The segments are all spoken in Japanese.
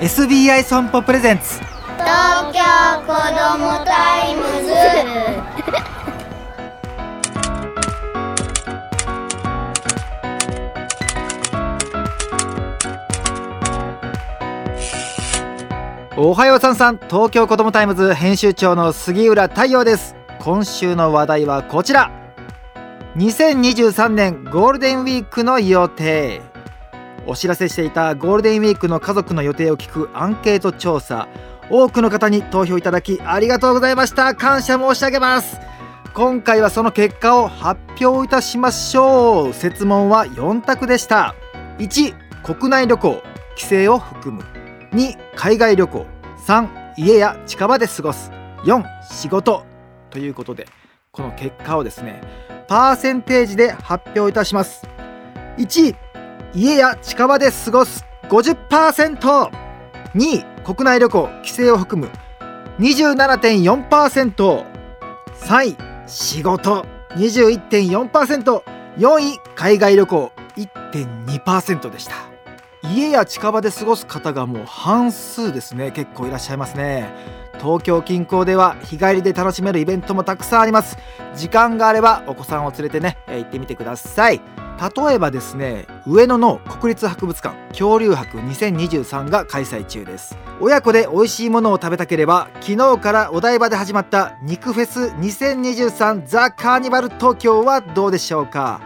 SBI 損保 presents。東京子どもタイムズ。おはようさんさん。東京子どもタイムズ編集長の杉浦太陽です。今週の話題はこちら。2023年ゴールデンウィークの予定お知らせしていたゴールデンウィークの家族の予定を聞くアンケート調査。多くの方に投票いただきありがとうございました。感謝申し上げます。今回はその結果を発表いたしましょう。設問は4択でした。1国内旅行。帰省を含む。2海外旅行。3家や近場で過ごす。4仕事。ということでこの結果をですねパーセンテージで発表いたします。1家や近場で過ごす 50%2 位国内旅行帰省を含む 27.4%3 位仕事。21.4%4 位海外旅行。1.2%でした。家や近場で過ごす方がもう半数ですね。結構いらっしゃいますね。東京近郊では日帰りで楽しめるイベントもたくさんあります。時間があればお子さんを連れてね行ってみてください。例えばですね上野の国立博物館恐竜博2023が開催中です。親子で美味しいものを食べたければ昨日からお台場で始まった肉フェス2023ザ・カーニバル東京はどうでしょうか。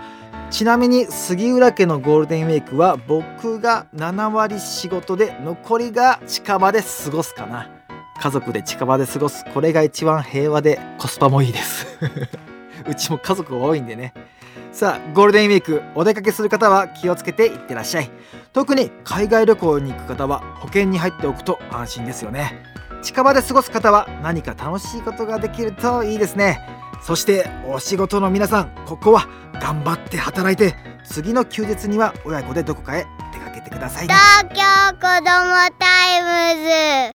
ちなみに杉浦家のゴールデンウィークは僕が7割仕事で残りが近場で過ごすかな。家族で近場で過ごすこれが一番平和でコスパもいいです。うちも家族多いんでね。さあゴールデンウィークお出かけする方は気をつけていってらっしゃい。特に海外旅行に行く方は保険に入っておくと安心ですよね。近場で過ごす方は何か楽しいことができるといいですね。そしてお仕事の皆さんここは頑張って働いて次の休日には親子でどこかへ出かけてくださいね。東京子どもタイムズ。